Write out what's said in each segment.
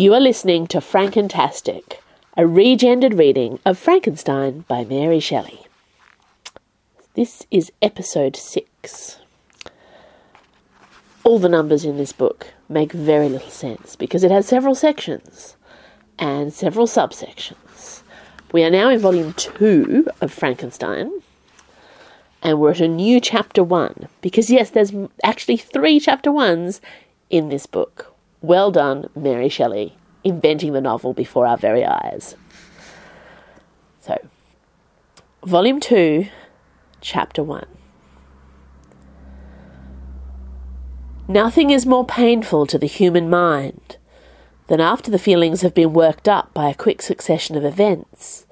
You are listening to Frankentastic, a regendered reading of Frankenstein by Mary Shelley. This is episode 6. All the numbers in this book make very little sense because it has several sections and several subsections. We are now in volume 2 of Frankenstein and we're at a new chapter 1 because, yes, there's actually three chapter 1s in this book. Well done, Mary Shelley, inventing the novel before our very eyes. So, Volume 2, Chapter 1. Nothing is more painful to the human mind than after the feelings have been worked up by a quick succession of events,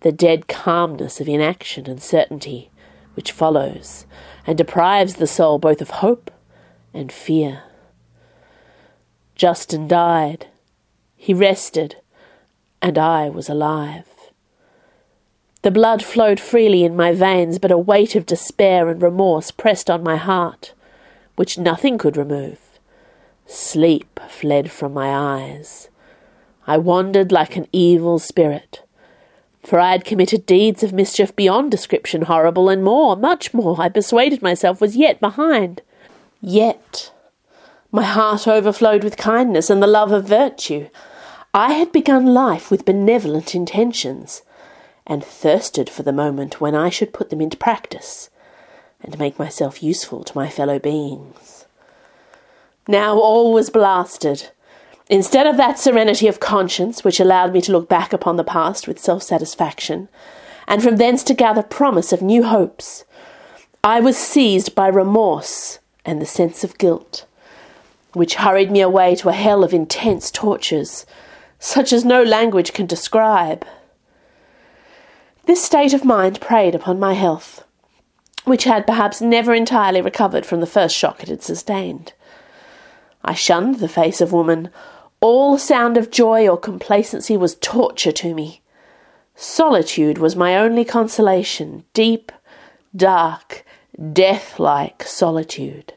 the dead calmness of inaction and certainty which follows, and deprives the soul both of hope and fear. Justin died. He rested, and I was alive. The blood flowed freely in my veins, but a weight of despair and remorse pressed on my heart, which nothing could remove. Sleep fled from my eyes. I wandered like an evil spirit, for I had committed deeds of mischief beyond description horrible, and more, much more, I persuaded myself was yet behind. Yet my heart overflowed with kindness and the love of virtue. I had begun life with benevolent intentions, and thirsted for the moment when I should put them into practice, and make myself useful to my fellow beings. Now all was blasted. Instead of that serenity of conscience which allowed me to look back upon the past with self satisfaction, and from thence to gather promise of new hopes, I was seized by remorse and the sense of guilt which hurried me away to a hell of intense tortures, such as no language can describe. This state of mind preyed upon my health, which had perhaps never entirely recovered from the first shock it had sustained. I shunned the face of woman. All sound of joy or complacency was torture to me. Solitude was my only consolation, deep, dark, death like solitude.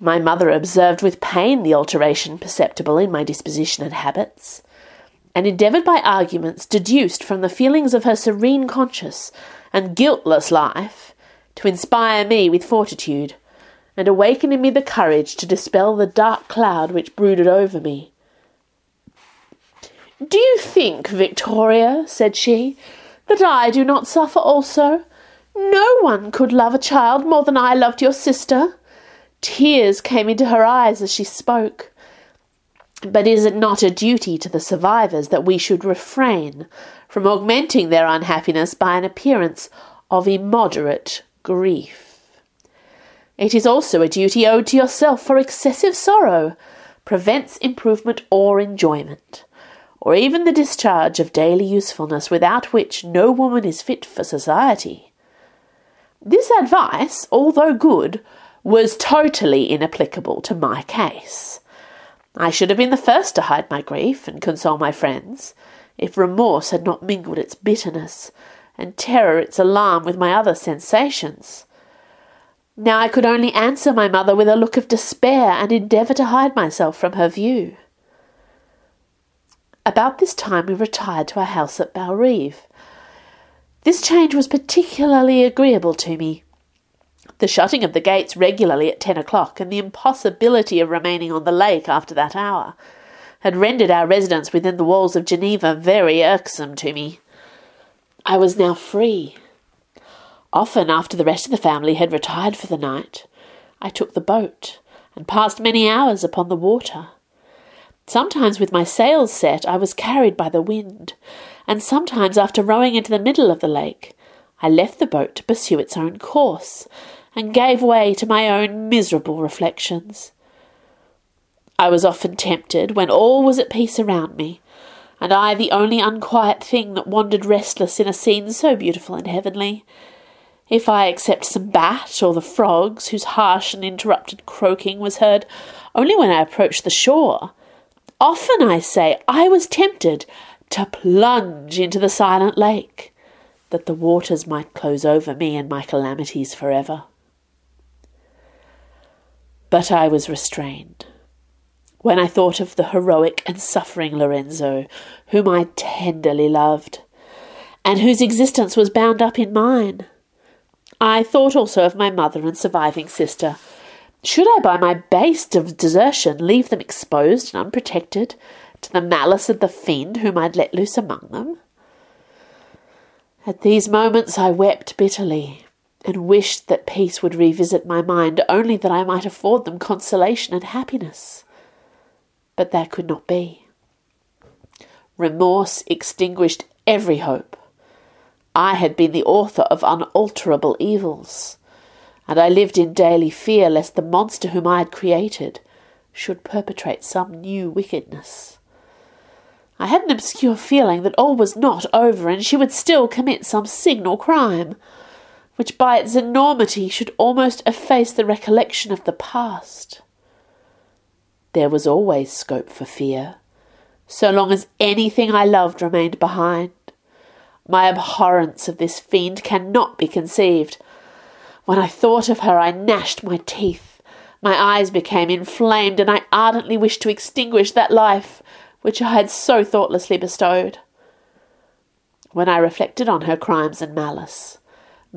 My mother observed with pain the alteration perceptible in my disposition and habits, and endeavoured by arguments deduced from the feelings of her serene conscience and guiltless life to inspire me with fortitude, and awaken in me the courage to dispel the dark cloud which brooded over me. Do you think, Victoria, said she, that I do not suffer also? No one could love a child more than I loved your sister. Tears came into her eyes as she spoke. But is it not a duty to the survivors that we should refrain from augmenting their unhappiness by an appearance of immoderate grief? It is also a duty owed to yourself, for excessive sorrow prevents improvement or enjoyment, or even the discharge of daily usefulness, without which no woman is fit for society. This advice, although good, was totally inapplicable to my case. I should have been the first to hide my grief and console my friends, if remorse had not mingled its bitterness, and terror its alarm with my other sensations. Now I could only answer my mother with a look of despair and endeavour to hide myself from her view. About this time we retired to our house at Bellerive. This change was particularly agreeable to me. The shutting of the gates regularly at ten o'clock, and the impossibility of remaining on the lake after that hour, had rendered our residence within the walls of Geneva very irksome to me. I was now free. Often, after the rest of the family had retired for the night, I took the boat and passed many hours upon the water. Sometimes, with my sails set, I was carried by the wind, and sometimes, after rowing into the middle of the lake, I left the boat to pursue its own course, and gave way to my own miserable reflections. I was often tempted, when all was at peace around me, and I the only unquiet thing that wandered restless in a scene so beautiful and heavenly, if I except some bat or the frogs, whose harsh and interrupted croaking was heard only when I approached the shore, often, I say, I was tempted to plunge into the silent lake, that the waters might close over me and my calamities for ever. But I was restrained. when I thought of the heroic and suffering Lorenzo, whom I tenderly loved, and whose existence was bound up in mine. I thought also of my mother and surviving sister. Should I, by my base of desertion, leave them exposed and unprotected to the malice of the fiend whom I'd let loose among them? At these moments I wept bitterly, and wished that peace would revisit my mind, only that I might afford them consolation and happiness but that could not be. Remorse extinguished every hope. I had been the author of unalterable evils, and I lived in daily fear lest the monster whom I had created should perpetrate some new wickedness. I had an obscure feeling that all was not over, and she would still commit some signal crime, which by its enormity should almost efface the recollection of the past. There was always scope for fear, so long as anything I loved remained behind. My abhorrence of this fiend cannot be conceived. When I thought of her, I gnashed my teeth. My eyes became inflamed, and I ardently wished to extinguish that life which I had so thoughtlessly bestowed. When I reflected on her crimes and malice,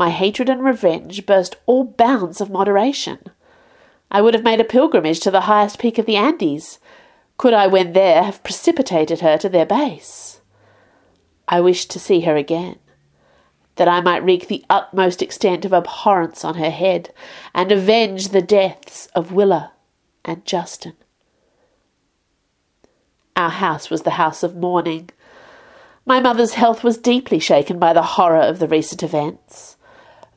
my hatred and revenge burst all bounds of moderation. I would have made a pilgrimage to the highest peak of the Andes, could I, when there, have precipitated her to their base. I wished to see her again, that I might wreak the utmost extent of abhorrence on her head, and avenge the deaths of Willa and Justin. Our house was the house of mourning. My mother's health was deeply shaken by the horror of the recent events.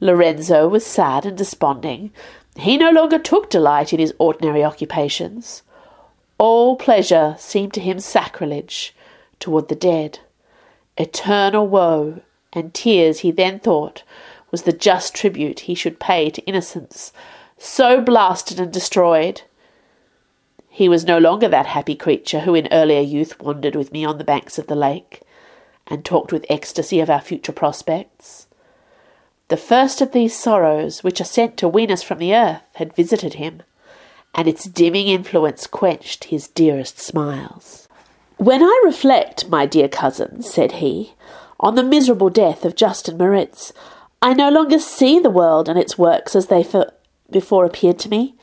Lorenzo was sad and desponding, he no longer took delight in his ordinary occupations. All pleasure seemed to him sacrilege toward the dead. Eternal woe and tears, he then thought, was the just tribute he should pay to innocence so blasted and destroyed. He was no longer that happy creature who in earlier youth wandered with me on the banks of the lake and talked with ecstasy of our future prospects. The first of these sorrows, which are sent to wean us from the earth, had visited him, and its dimming influence quenched his dearest smiles. When I reflect, my dear cousin, said he, on the miserable death of Justin Moritz, I no longer see the world and its works as they for before appeared to me.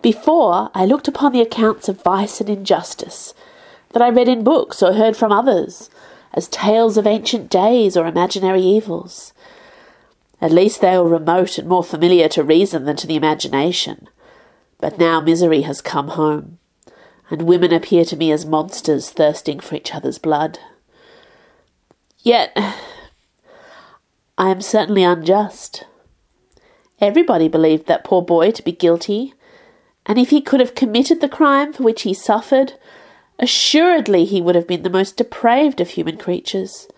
Before, I looked upon the accounts of vice and injustice that I read in books or heard from others as tales of ancient days or imaginary evils. At least they were remote and more familiar to reason than to the imagination. But now misery has come home, and women appear to me as monsters thirsting for each other's blood. Yet, I am certainly unjust. Everybody believed that poor boy to be guilty, and if he could have committed the crime for which he suffered, assuredly he would have been the most depraved of human creatures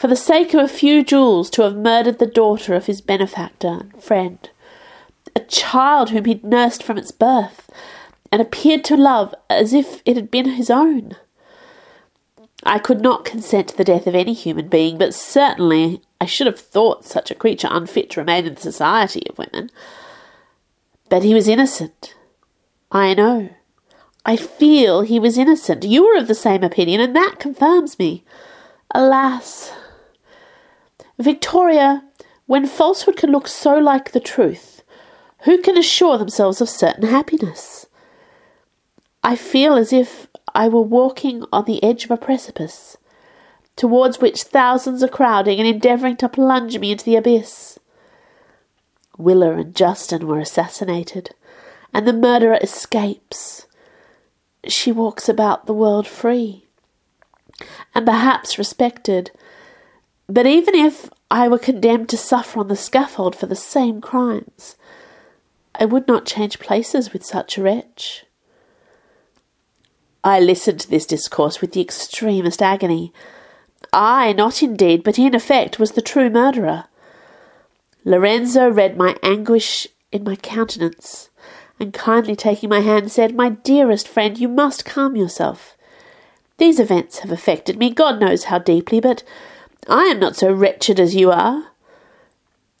for the sake of a few jewels, to have murdered the daughter of his benefactor and friend, a child whom he'd nursed from its birth, and appeared to love as if it had been his own. I could not consent to the death of any human being, but certainly I should have thought such a creature unfit to remain in the society of women. But he was innocent. I know. I feel he was innocent. You were of the same opinion, and that confirms me. Alas, Victoria, when falsehood can look so like the truth, who can assure themselves of certain happiness? I feel as if I were walking on the edge of a precipice, towards which thousands are crowding and endeavouring to plunge me into the abyss. Willa and Justin were assassinated, and the murderer escapes. She walks about the world free, and perhaps respected, but even if I were condemned to suffer on the scaffold for the same crimes, I would not change places with such a wretch. I listened to this discourse with the extremest agony. I, not indeed, but in effect, was the true murderer. Lorenzo read my anguish in my countenance, and kindly taking my hand, said, My dearest friend, you must calm yourself. These events have affected me, God knows how deeply, but I am not so wretched as you are.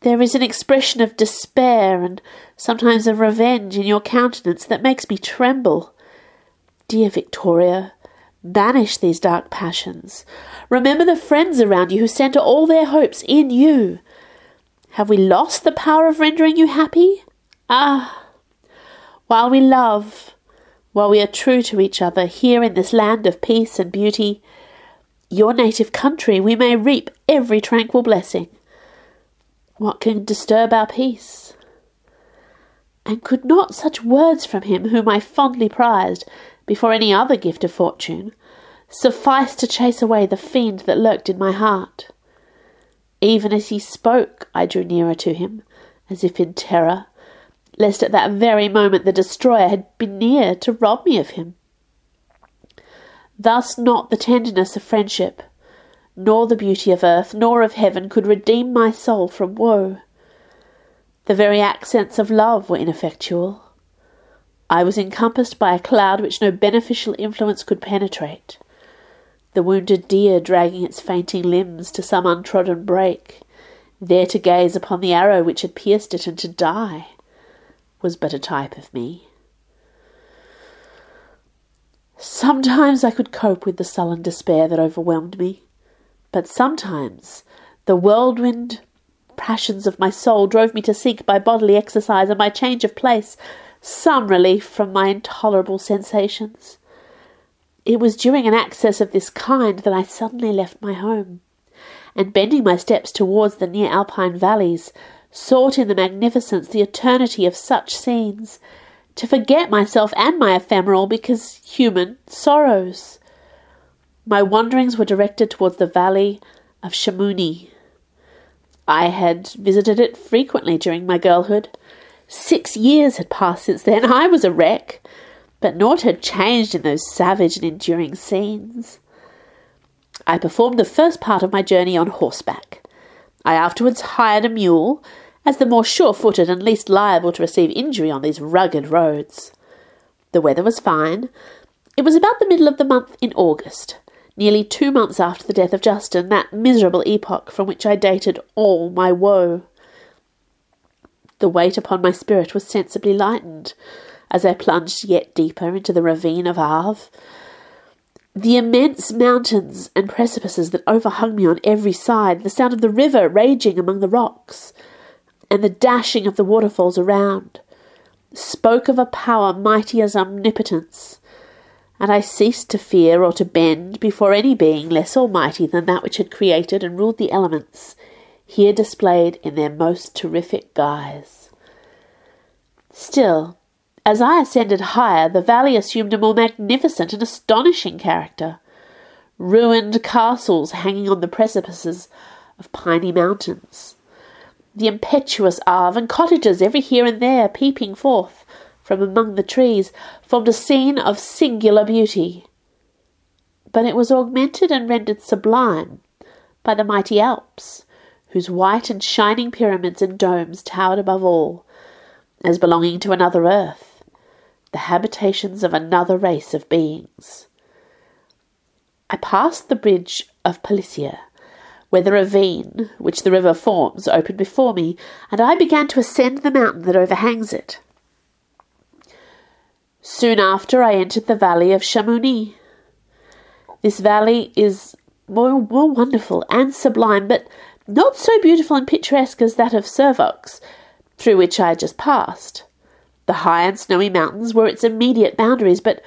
There is an expression of despair and sometimes of revenge in your countenance that makes me tremble. Dear Victoria, banish these dark passions. Remember the friends around you who centre all their hopes in you. Have we lost the power of rendering you happy? Ah! While we love, while we are true to each other here in this land of peace and beauty, your native country, we may reap every tranquil blessing. What can disturb our peace? And could not such words from him, whom I fondly prized, before any other gift of fortune, suffice to chase away the fiend that lurked in my heart? Even as he spoke, I drew nearer to him, as if in terror, lest at that very moment the destroyer had been near to rob me of him. Thus not the tenderness of friendship, nor the beauty of earth, nor of heaven could redeem my soul from woe. The very accents of love were ineffectual. I was encompassed by a cloud which no beneficial influence could penetrate. The wounded deer dragging its fainting limbs to some untrodden brake, there to gaze upon the arrow which had pierced it and to die, was but a type of me. Sometimes I could cope with the sullen despair that overwhelmed me, but sometimes the whirlwind passions of my soul drove me to seek by bodily exercise and by change of place some relief from my intolerable sensations. It was during an access of this kind that I suddenly left my home, and bending my steps towards the near alpine valleys, sought in the magnificence the eternity of such scenes, to forget myself and my ephemeral, because human, sorrows. My wanderings were directed towards the valley of Chamouni. I had visited it frequently during my girlhood. Six years had passed since then. I was a wreck, but naught had changed in those savage and enduring scenes. I performed the first part of my journey on horseback. I afterwards hired a mule as the more sure footed and least liable to receive injury on these rugged roads. The weather was fine. It was about the middle of the month in August, nearly two months after the death of Justin, that miserable epoch from which I dated all my woe. The weight upon my spirit was sensibly lightened as I plunged yet deeper into the ravine of Arve. The immense mountains and precipices that overhung me on every side, the sound of the river raging among the rocks, and the dashing of the waterfalls around, spoke of a power mighty as omnipotence, and I ceased to fear or to bend before any being less almighty than that which had created and ruled the elements, here displayed in their most terrific guise. Still, as I ascended higher, the valley assumed a more magnificent and astonishing character. Ruined castles hanging on the precipices of piny mountains, the impetuous Arve, and cottages every here and there peeping forth from among the trees, formed a scene of singular beauty. But it was augmented and rendered sublime by the mighty Alps, whose white and shining pyramids and domes towered above all, as belonging to another earth, the habitations of another race of beings. I passed the bridge of Pelissier, where the ravine which the river forms opened before me, and I began to ascend the mountain that overhangs it. Soon after, I entered the valley of Chamouni. This valley is more, more wonderful and sublime, but not so beautiful and picturesque as that of Servox, through which I had just passed. The high and snowy mountains were its immediate boundaries, but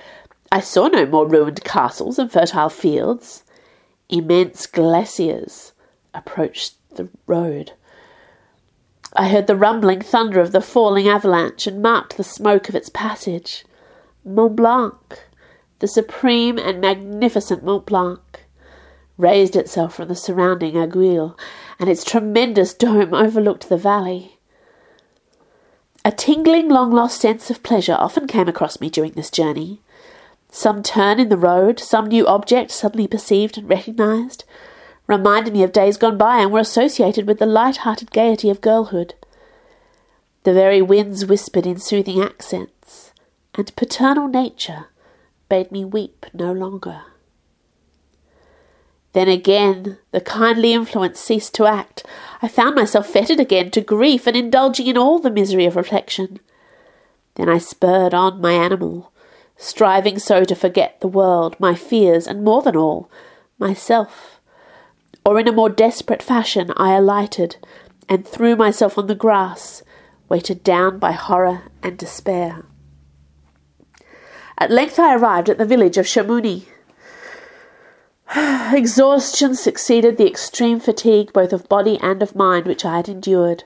I saw no more ruined castles and fertile fields. Immense glaciers approached the road. I heard the rumbling thunder of the falling avalanche and marked the smoke of its passage. Mont Blanc, the supreme and magnificent Mont Blanc, raised itself from the surrounding aiguille, and its tremendous dome overlooked the valley. A tingling, long lost sense of pleasure often came across me during this journey. Some turn in the road, some new object suddenly perceived and recognized, reminded me of days gone by and were associated with the light-hearted gaiety of girlhood. The very winds whispered in soothing accents, and paternal nature bade me weep no longer. Then again the kindly influence ceased to act. I found myself fettered again to grief and indulging in all the misery of reflection. Then I spurred on my animal, striving so to forget the world, my fears, and more than all, myself. Or in a more desperate fashion I alighted and threw myself on the grass, weighted down by horror and despair. At length I arrived at the village of Chamouni. Exhaustion succeeded the extreme fatigue both of body and of mind which I had endured.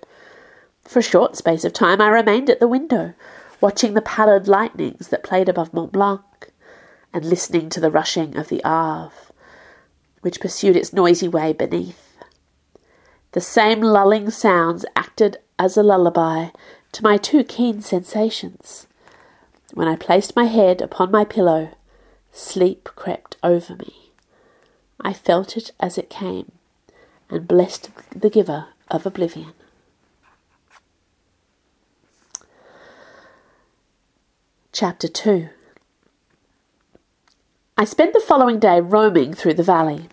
For a short space of time I remained at the window, watching the pallid lightnings that played above Mont Blanc, and listening to the rushing of the Arve, which pursued its noisy way beneath. The same lulling sounds acted as a lullaby to my too keen sensations. When I placed my head upon my pillow, sleep crept over me. I felt it as it came, and blessed the giver of oblivion. Chapter 2 I spent the following day roaming through the valley.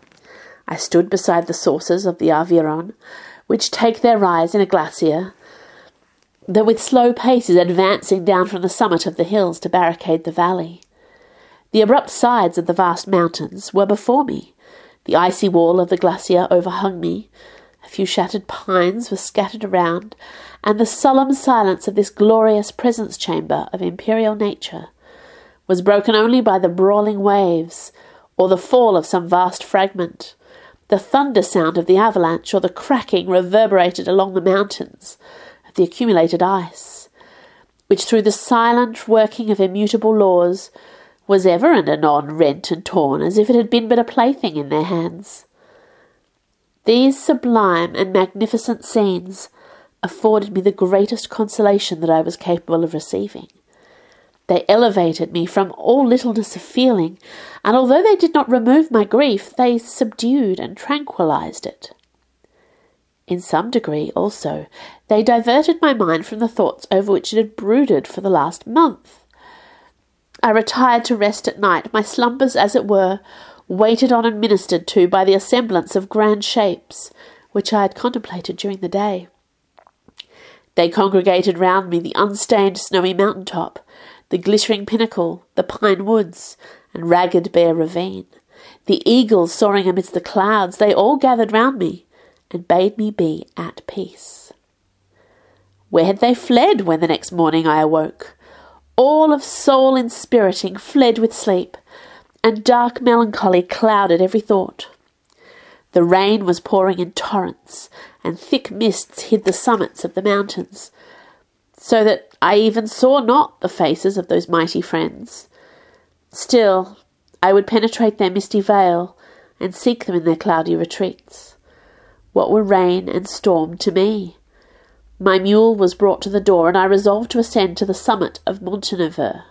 I stood beside the sources of the Arveiron, which take their rise in a glacier that with slow paces advancing down from the summit of the hills to barricade the valley. The abrupt sides of the vast mountains were before me. The icy wall of the glacier overhung me. A few shattered pines were scattered around, and the solemn silence of this glorious presence chamber of imperial nature was broken only by the brawling waves, or the fall of some vast fragment, the thunder sound of the avalanche, or the cracking reverberated along the mountains of the accumulated ice, which through the silent working of immutable laws was ever and anon rent and torn as if it had been but a plaything in their hands. These sublime and magnificent scenes afforded me the greatest consolation that I was capable of receiving. They elevated me from all littleness of feeling, and although they did not remove my grief, they subdued and tranquillized it. In some degree, also, they diverted my mind from the thoughts over which it had brooded for the last month. I retired to rest at night, my slumbers, as it were, waited on and ministered to by the assemblance of grand shapes which I had contemplated during the day. They congregated round me the unstained snowy mountain top, the glittering pinnacle, the pine woods, and ragged bare ravine. The eagles soaring amidst the clouds, they all gathered round me and bade me be at peace. Where had they fled when the next morning I awoke? All of soul inspiriting fled with sleep, and dark melancholy clouded every thought. The rain was pouring in torrents, and thick mists hid the summits of the mountains, so that I even saw not the faces of those mighty friends. Still, I would penetrate their misty veil and seek them in their cloudy retreats. What were rain and storm to me? My mule was brought to the door, and I resolved to ascend to the summit of Montanvert.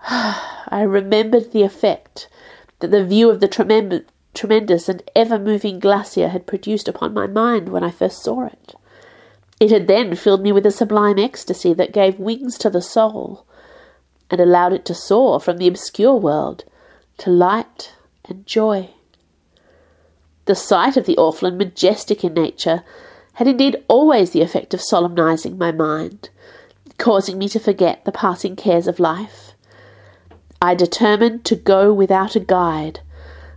I remembered the effect that the view of the tremendous and ever moving glacier had produced upon my mind when I first saw it. It had then filled me with a sublime ecstasy that gave wings to the soul, and allowed it to soar from the obscure world to light and joy. The sight of the awful and majestic in nature had indeed always the effect of solemnizing my mind, causing me to forget the passing cares of life. I determined to go without a guide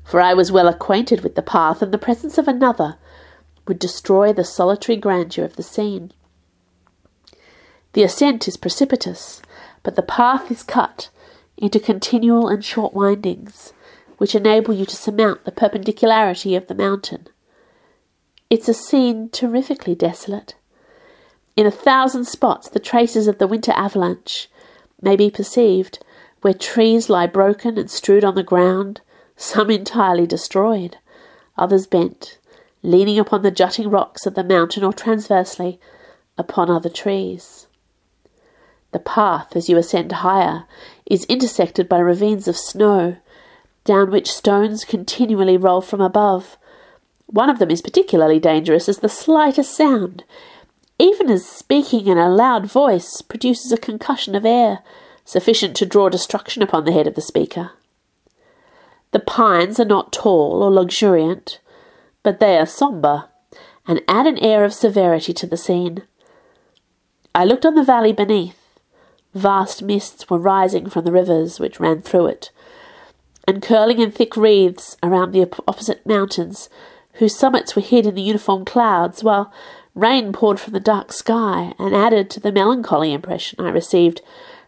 for I was well acquainted with the path, and the presence of another would destroy the solitary grandeur of the scene. The ascent is precipitous, but the path is cut into continual and short windings, which enable you to surmount the perpendicularity of the mountain. It's a scene terrifically desolate. In a thousand spots, the traces of the winter avalanche may be perceived, where trees lie broken and strewed on the ground, some entirely destroyed, others bent, leaning upon the jutting rocks of the mountain or transversely upon other trees. The path, as you ascend higher, is intersected by ravines of snow, down which stones continually roll from above. One of them is particularly dangerous as the slightest sound, even as speaking in a loud voice, produces a concussion of air sufficient to draw destruction upon the head of the speaker. The pines are not tall or luxuriant, but they are sombre and add an air of severity to the scene. I looked on the valley beneath, Vast mists were rising from the rivers which ran through it, and curling in thick wreaths around the opposite mountains, whose summits were hid in the uniform clouds, while rain poured from the dark sky and added to the melancholy impression I received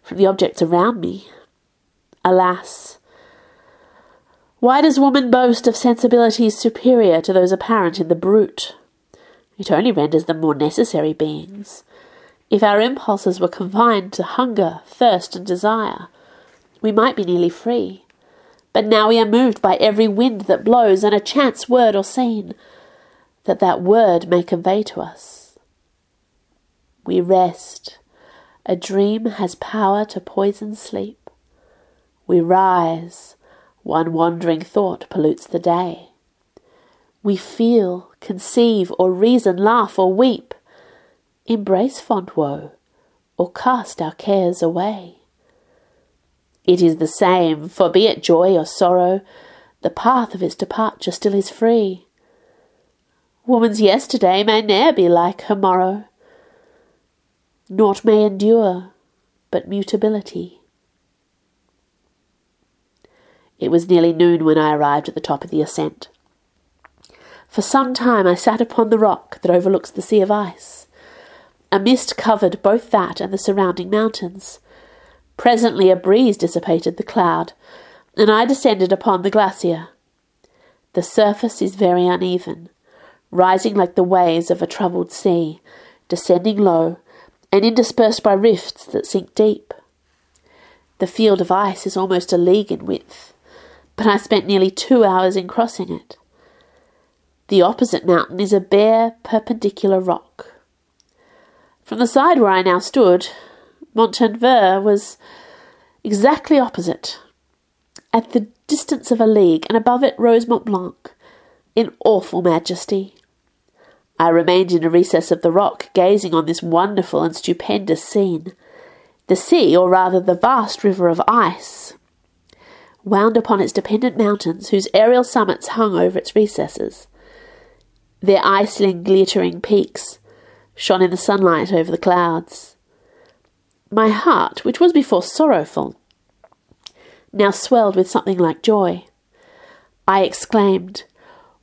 from the objects around me. Alas! Why does woman boast of sensibilities superior to those apparent in the brute? It only renders them more necessary beings. If our impulses were confined to hunger, thirst, and desire, we might be nearly free. But now we are moved by every wind that blows and a chance word or scene that that word may convey to us. We rest. A dream has power to poison sleep. We rise. One wandering thought pollutes the day. We feel, conceive, or reason, laugh, or weep. Embrace fond woe, or cast our cares away. It is the same, for be it joy or sorrow, the path of its departure still is free. Woman's yesterday may ne'er be like her morrow. Naught may endure but mutability. It was nearly noon when I arrived at the top of the ascent. For some time I sat upon the rock that overlooks the sea of ice. A mist covered both that and the surrounding mountains. Presently a breeze dissipated the cloud, and I descended upon the glacier. The surface is very uneven, rising like the waves of a troubled sea, descending low, and interspersed by rifts that sink deep. The field of ice is almost a league in width, but I spent nearly two hours in crossing it. The opposite mountain is a bare, perpendicular rock. From the side where I now stood, Montanvert was exactly opposite, at the distance of a league, and above it rose Mont Blanc, in awful majesty. I remained in a recess of the rock, gazing on this wonderful and stupendous scene. The sea, or rather the vast river of ice, wound upon its dependent mountains, whose aerial summits hung over its recesses. Their ice-ling glittering peaks shone in the sunlight over the clouds. My heart, which was before sorrowful, now swelled with something like joy. I exclaimed,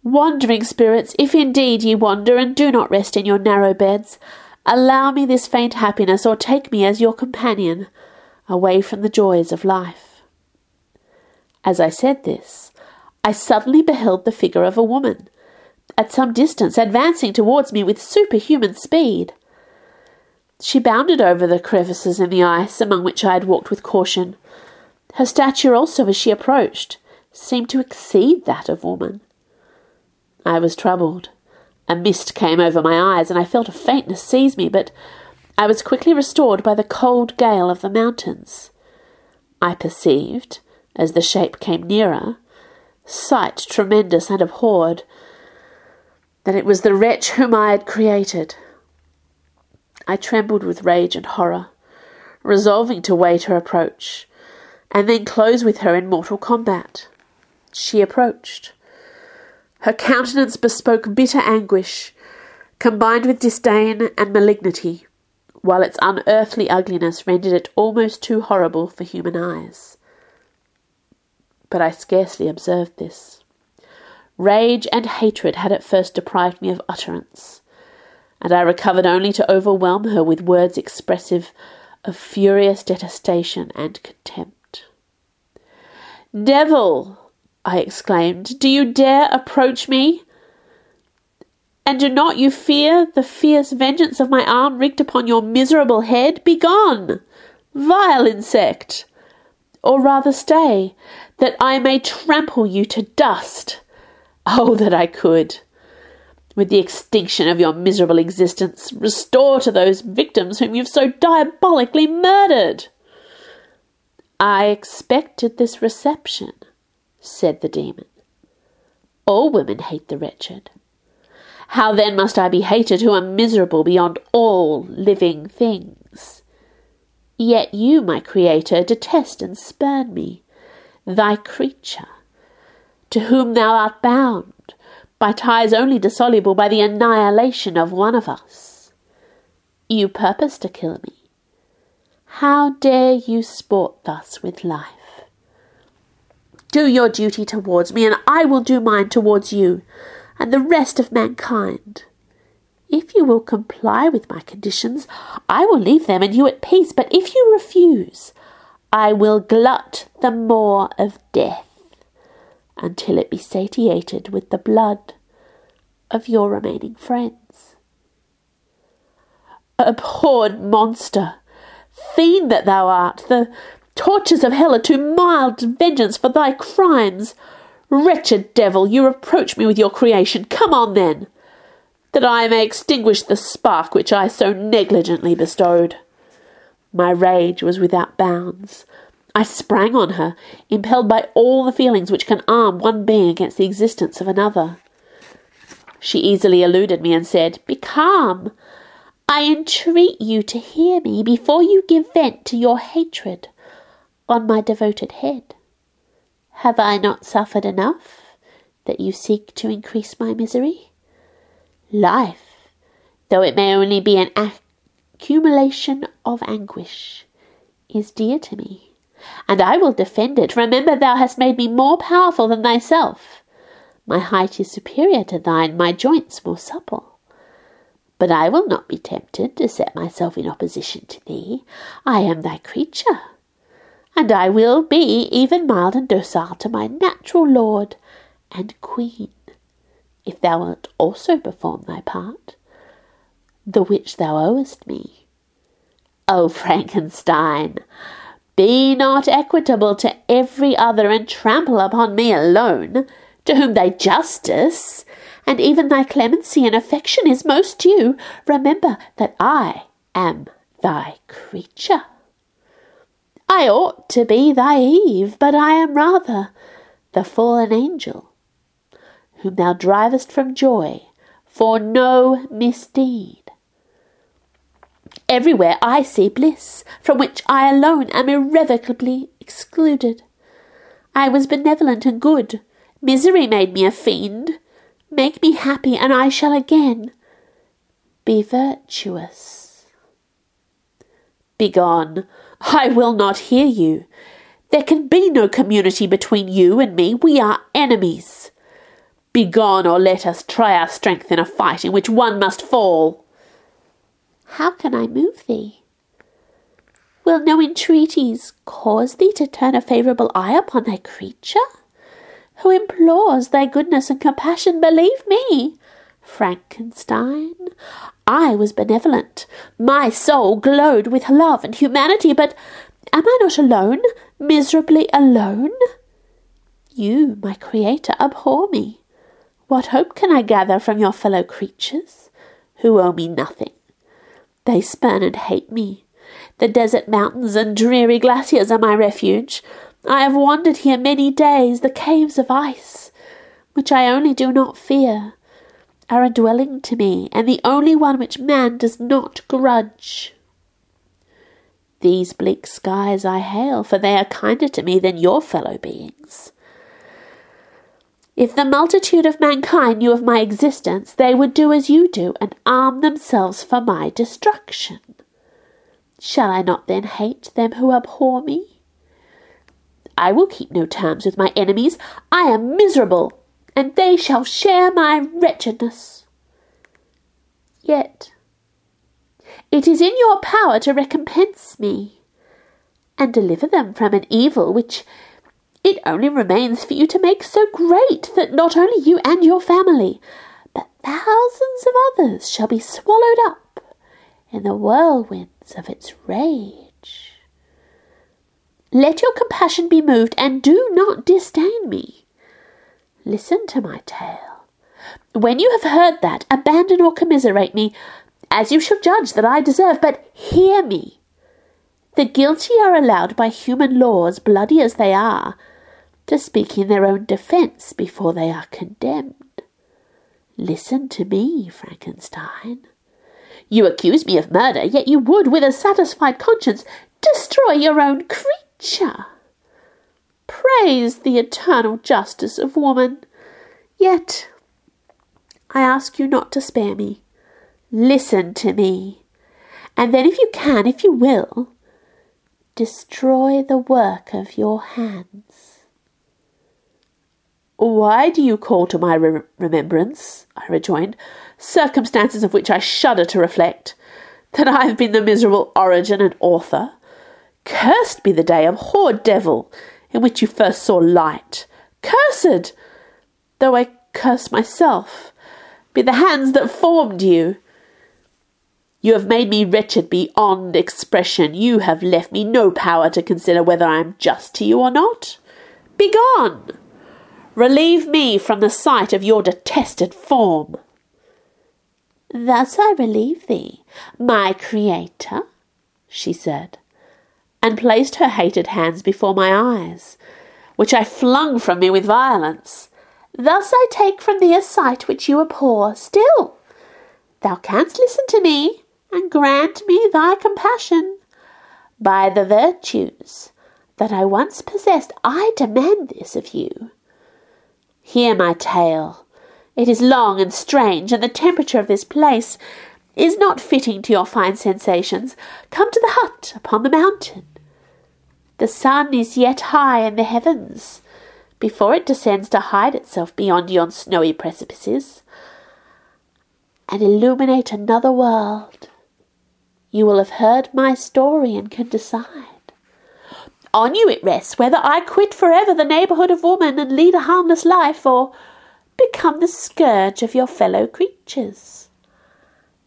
Wandering spirits, if indeed ye wander and do not rest in your narrow beds, allow me this faint happiness, or take me as your companion, away from the joys of life. As I said this, I suddenly beheld the figure of a woman, at some distance, advancing towards me with superhuman speed. She bounded over the crevices in the ice among which I had walked with caution. Her stature also, as she approached, seemed to exceed that of woman. I was troubled. A mist came over my eyes, and I felt a faintness seize me, but I was quickly restored by the cold gale of the mountains. I perceived, as the shape came nearer, sight tremendous and abhorred, that it was the wretch whom I had created. I trembled with rage and horror, resolving to wait her approach, and then close with her in mortal combat. She approached. Her countenance bespoke bitter anguish, combined with disdain and malignity, while its unearthly ugliness rendered it almost too horrible for human eyes. But I scarcely observed this. Rage and hatred had at first deprived me of utterance and I recovered only to overwhelm her with words expressive of furious detestation and contempt. Devil! I exclaimed, do you dare approach me? And do not you fear the fierce vengeance of my arm wreaked upon your miserable head? Begone, vile insect! Or rather stay, that I may trample you to dust. Oh, that I could! with the extinction of your miserable existence, restore to those victims whom you've so diabolically murdered. I expected this reception, said the demon. All women hate the wretched. How then must I be hated who am miserable beyond all living things? Yet you, my Creator, detest and spurn me, thy creature, to whom thou art bound by ties only dissoluble by the annihilation of one of us. You purpose to kill me. How dare you sport thus with life? Do your duty towards me, and I will do mine towards you, and the rest of mankind. Will comply with my conditions, I will leave them and you at peace, but if you refuse, I will glut the maw of death until it be satiated with the blood of your remaining friends. Abhorred monster, fiend that thou art, the tortures of hell are too mild vengeance for thy crimes. Wretched devil, you reproach me with your creation. Come on then, that I may extinguish the spark which I so negligently bestowed. My rage was without bounds. I sprang on her, impelled by all the feelings which can arm one being against the existence of another. She easily eluded me and said, Be calm. I entreat you to hear me before you give vent to your hatred on my devoted head. Have I not suffered enough that you seek to increase my misery? Life, though it may only be an accumulation of anguish, is dear to me and I will defend it. Remember, thou hast made me more powerful than thyself. My height is superior to thine, my joints more supple. But I will not be tempted to set myself in opposition to thee. I am thy creature, and I will be even mild and docile to my natural lord and queen, if thou wilt also perform thy part, the which thou owest me. O Frankenstein, be not equitable to every other, and trample upon me alone, to whom thy justice and even thy clemency and affection is most due. Remember that I am thy creature. I ought to be thy Eve, but I am rather the fallen angel, whom thou drivest from joy for no misdeed. Everywhere I see bliss, from which I alone am irrevocably excluded. I was benevolent and good. Misery made me a fiend. Make me happy, and I shall again be virtuous. Begone! I will not hear you. There can be no community between you and me. We are enemies. Begone, or let us try our strength in a fight in which one must fall. How can I move thee? Will no entreaties cause thee to turn a favourable eye upon thy creature, who implores thy goodness and compassion? Believe me, Frankenstein, I was benevolent. My soul glowed with love and humanity, but am I not alone, miserably alone? You, my creator, abhor me. What hope can I gather from your fellow creatures, who owe me nothing? They spurn and hate me. The desert mountains and dreary glaciers are my refuge. I have wandered here many days. The caves of ice, which I only do not fear, are a dwelling to me, and the only one which man does not grudge. These bleak skies I hail, for they are kinder to me than your fellow beings. If the multitude of mankind knew of my existence, they would do as you do and arm themselves for my destruction. Shall I not then hate them who abhor me? I will keep no terms with my enemies. I am miserable, and they shall share my wretchedness. Yet it is in your power to recompense me and deliver them from an evil which it only remains for you to make so great that not only you and your family, but thousands of others shall be swallowed up in the whirlwinds of its rage. Let your compassion be moved, and do not disdain me. Listen to my tale. When you have heard that, abandon or commiserate me, as you shall judge that I deserve, but hear me. The guilty are allowed by human laws, bloody as they are, to speak in their own defense before they are condemned. Listen to me, Frankenstein. You accuse me of murder, yet you would, with a satisfied conscience, destroy your own creature. Praise the eternal justice of woman. Yet I ask you not to spare me. Listen to me, and then, if you can, if you will, destroy the work of your hands. Why do you call to my re- remembrance, I rejoined, circumstances of which I shudder to reflect, that I have been the miserable origin and author? Cursed be the day, of abhorred devil, in which you first saw light. Cursed, though I curse myself, be the hands that formed you. You have made me wretched beyond expression. You have left me no power to consider whether I am just to you or not. Begone! Relieve me from the sight of your detested form. Thus I relieve thee, my Creator, she said, and placed her hated hands before my eyes, which I flung from me with violence. Thus I take from thee a sight which you abhor. Still, thou canst listen to me, and grant me thy compassion. By the virtues that I once possessed, I demand this of you. Hear my tale. It is long and strange, and the temperature of this place is not fitting to your fine sensations. Come to the hut upon the mountain. The sun is yet high in the heavens before it descends to hide itself beyond yon snowy precipices and illuminate another world. You will have heard my story and can decide. On you it rests whether I quit forever the neighbourhood of woman and lead a harmless life, or become the scourge of your fellow creatures,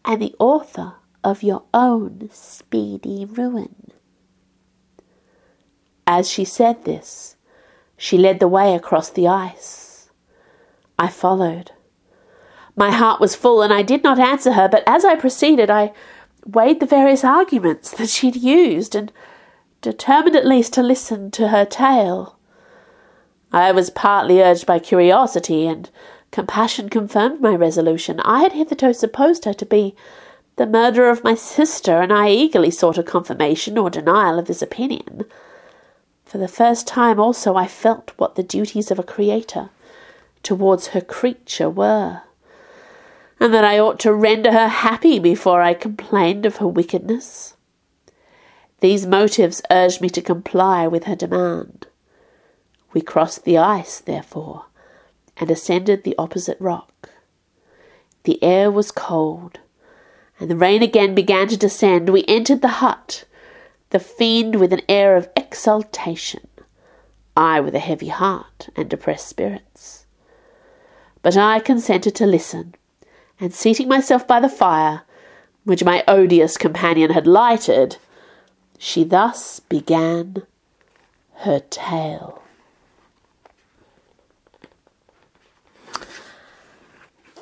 and the author of your own speedy ruin. As she said this, she led the way across the ice. I followed. My heart was full, and I did not answer her, but as I proceeded, I weighed the various arguments that she'd used and determined at least to listen to her tale. I was partly urged by curiosity, and compassion confirmed my resolution. I had hitherto supposed her to be the murderer of my sister, and I eagerly sought a confirmation or denial of this opinion. For the first time also I felt what the duties of a creator towards her creature were and that I ought to render her happy before I complained of her wickedness. These motives urged me to comply with her demand. We crossed the ice, therefore, and ascended the opposite rock. The air was cold, and the rain again began to descend. We entered the hut, the fiend with an air of exultation, I with a heavy heart and depressed spirits. But I consented to listen and seating myself by the fire, which my odious companion had lighted, she thus began her tale.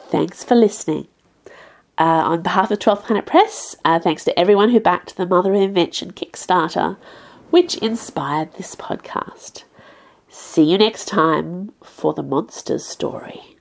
Thanks for listening. Uh, on behalf of 12th Planet Press, uh, thanks to everyone who backed the Mother of Invention Kickstarter, which inspired this podcast. See you next time for the monster's story.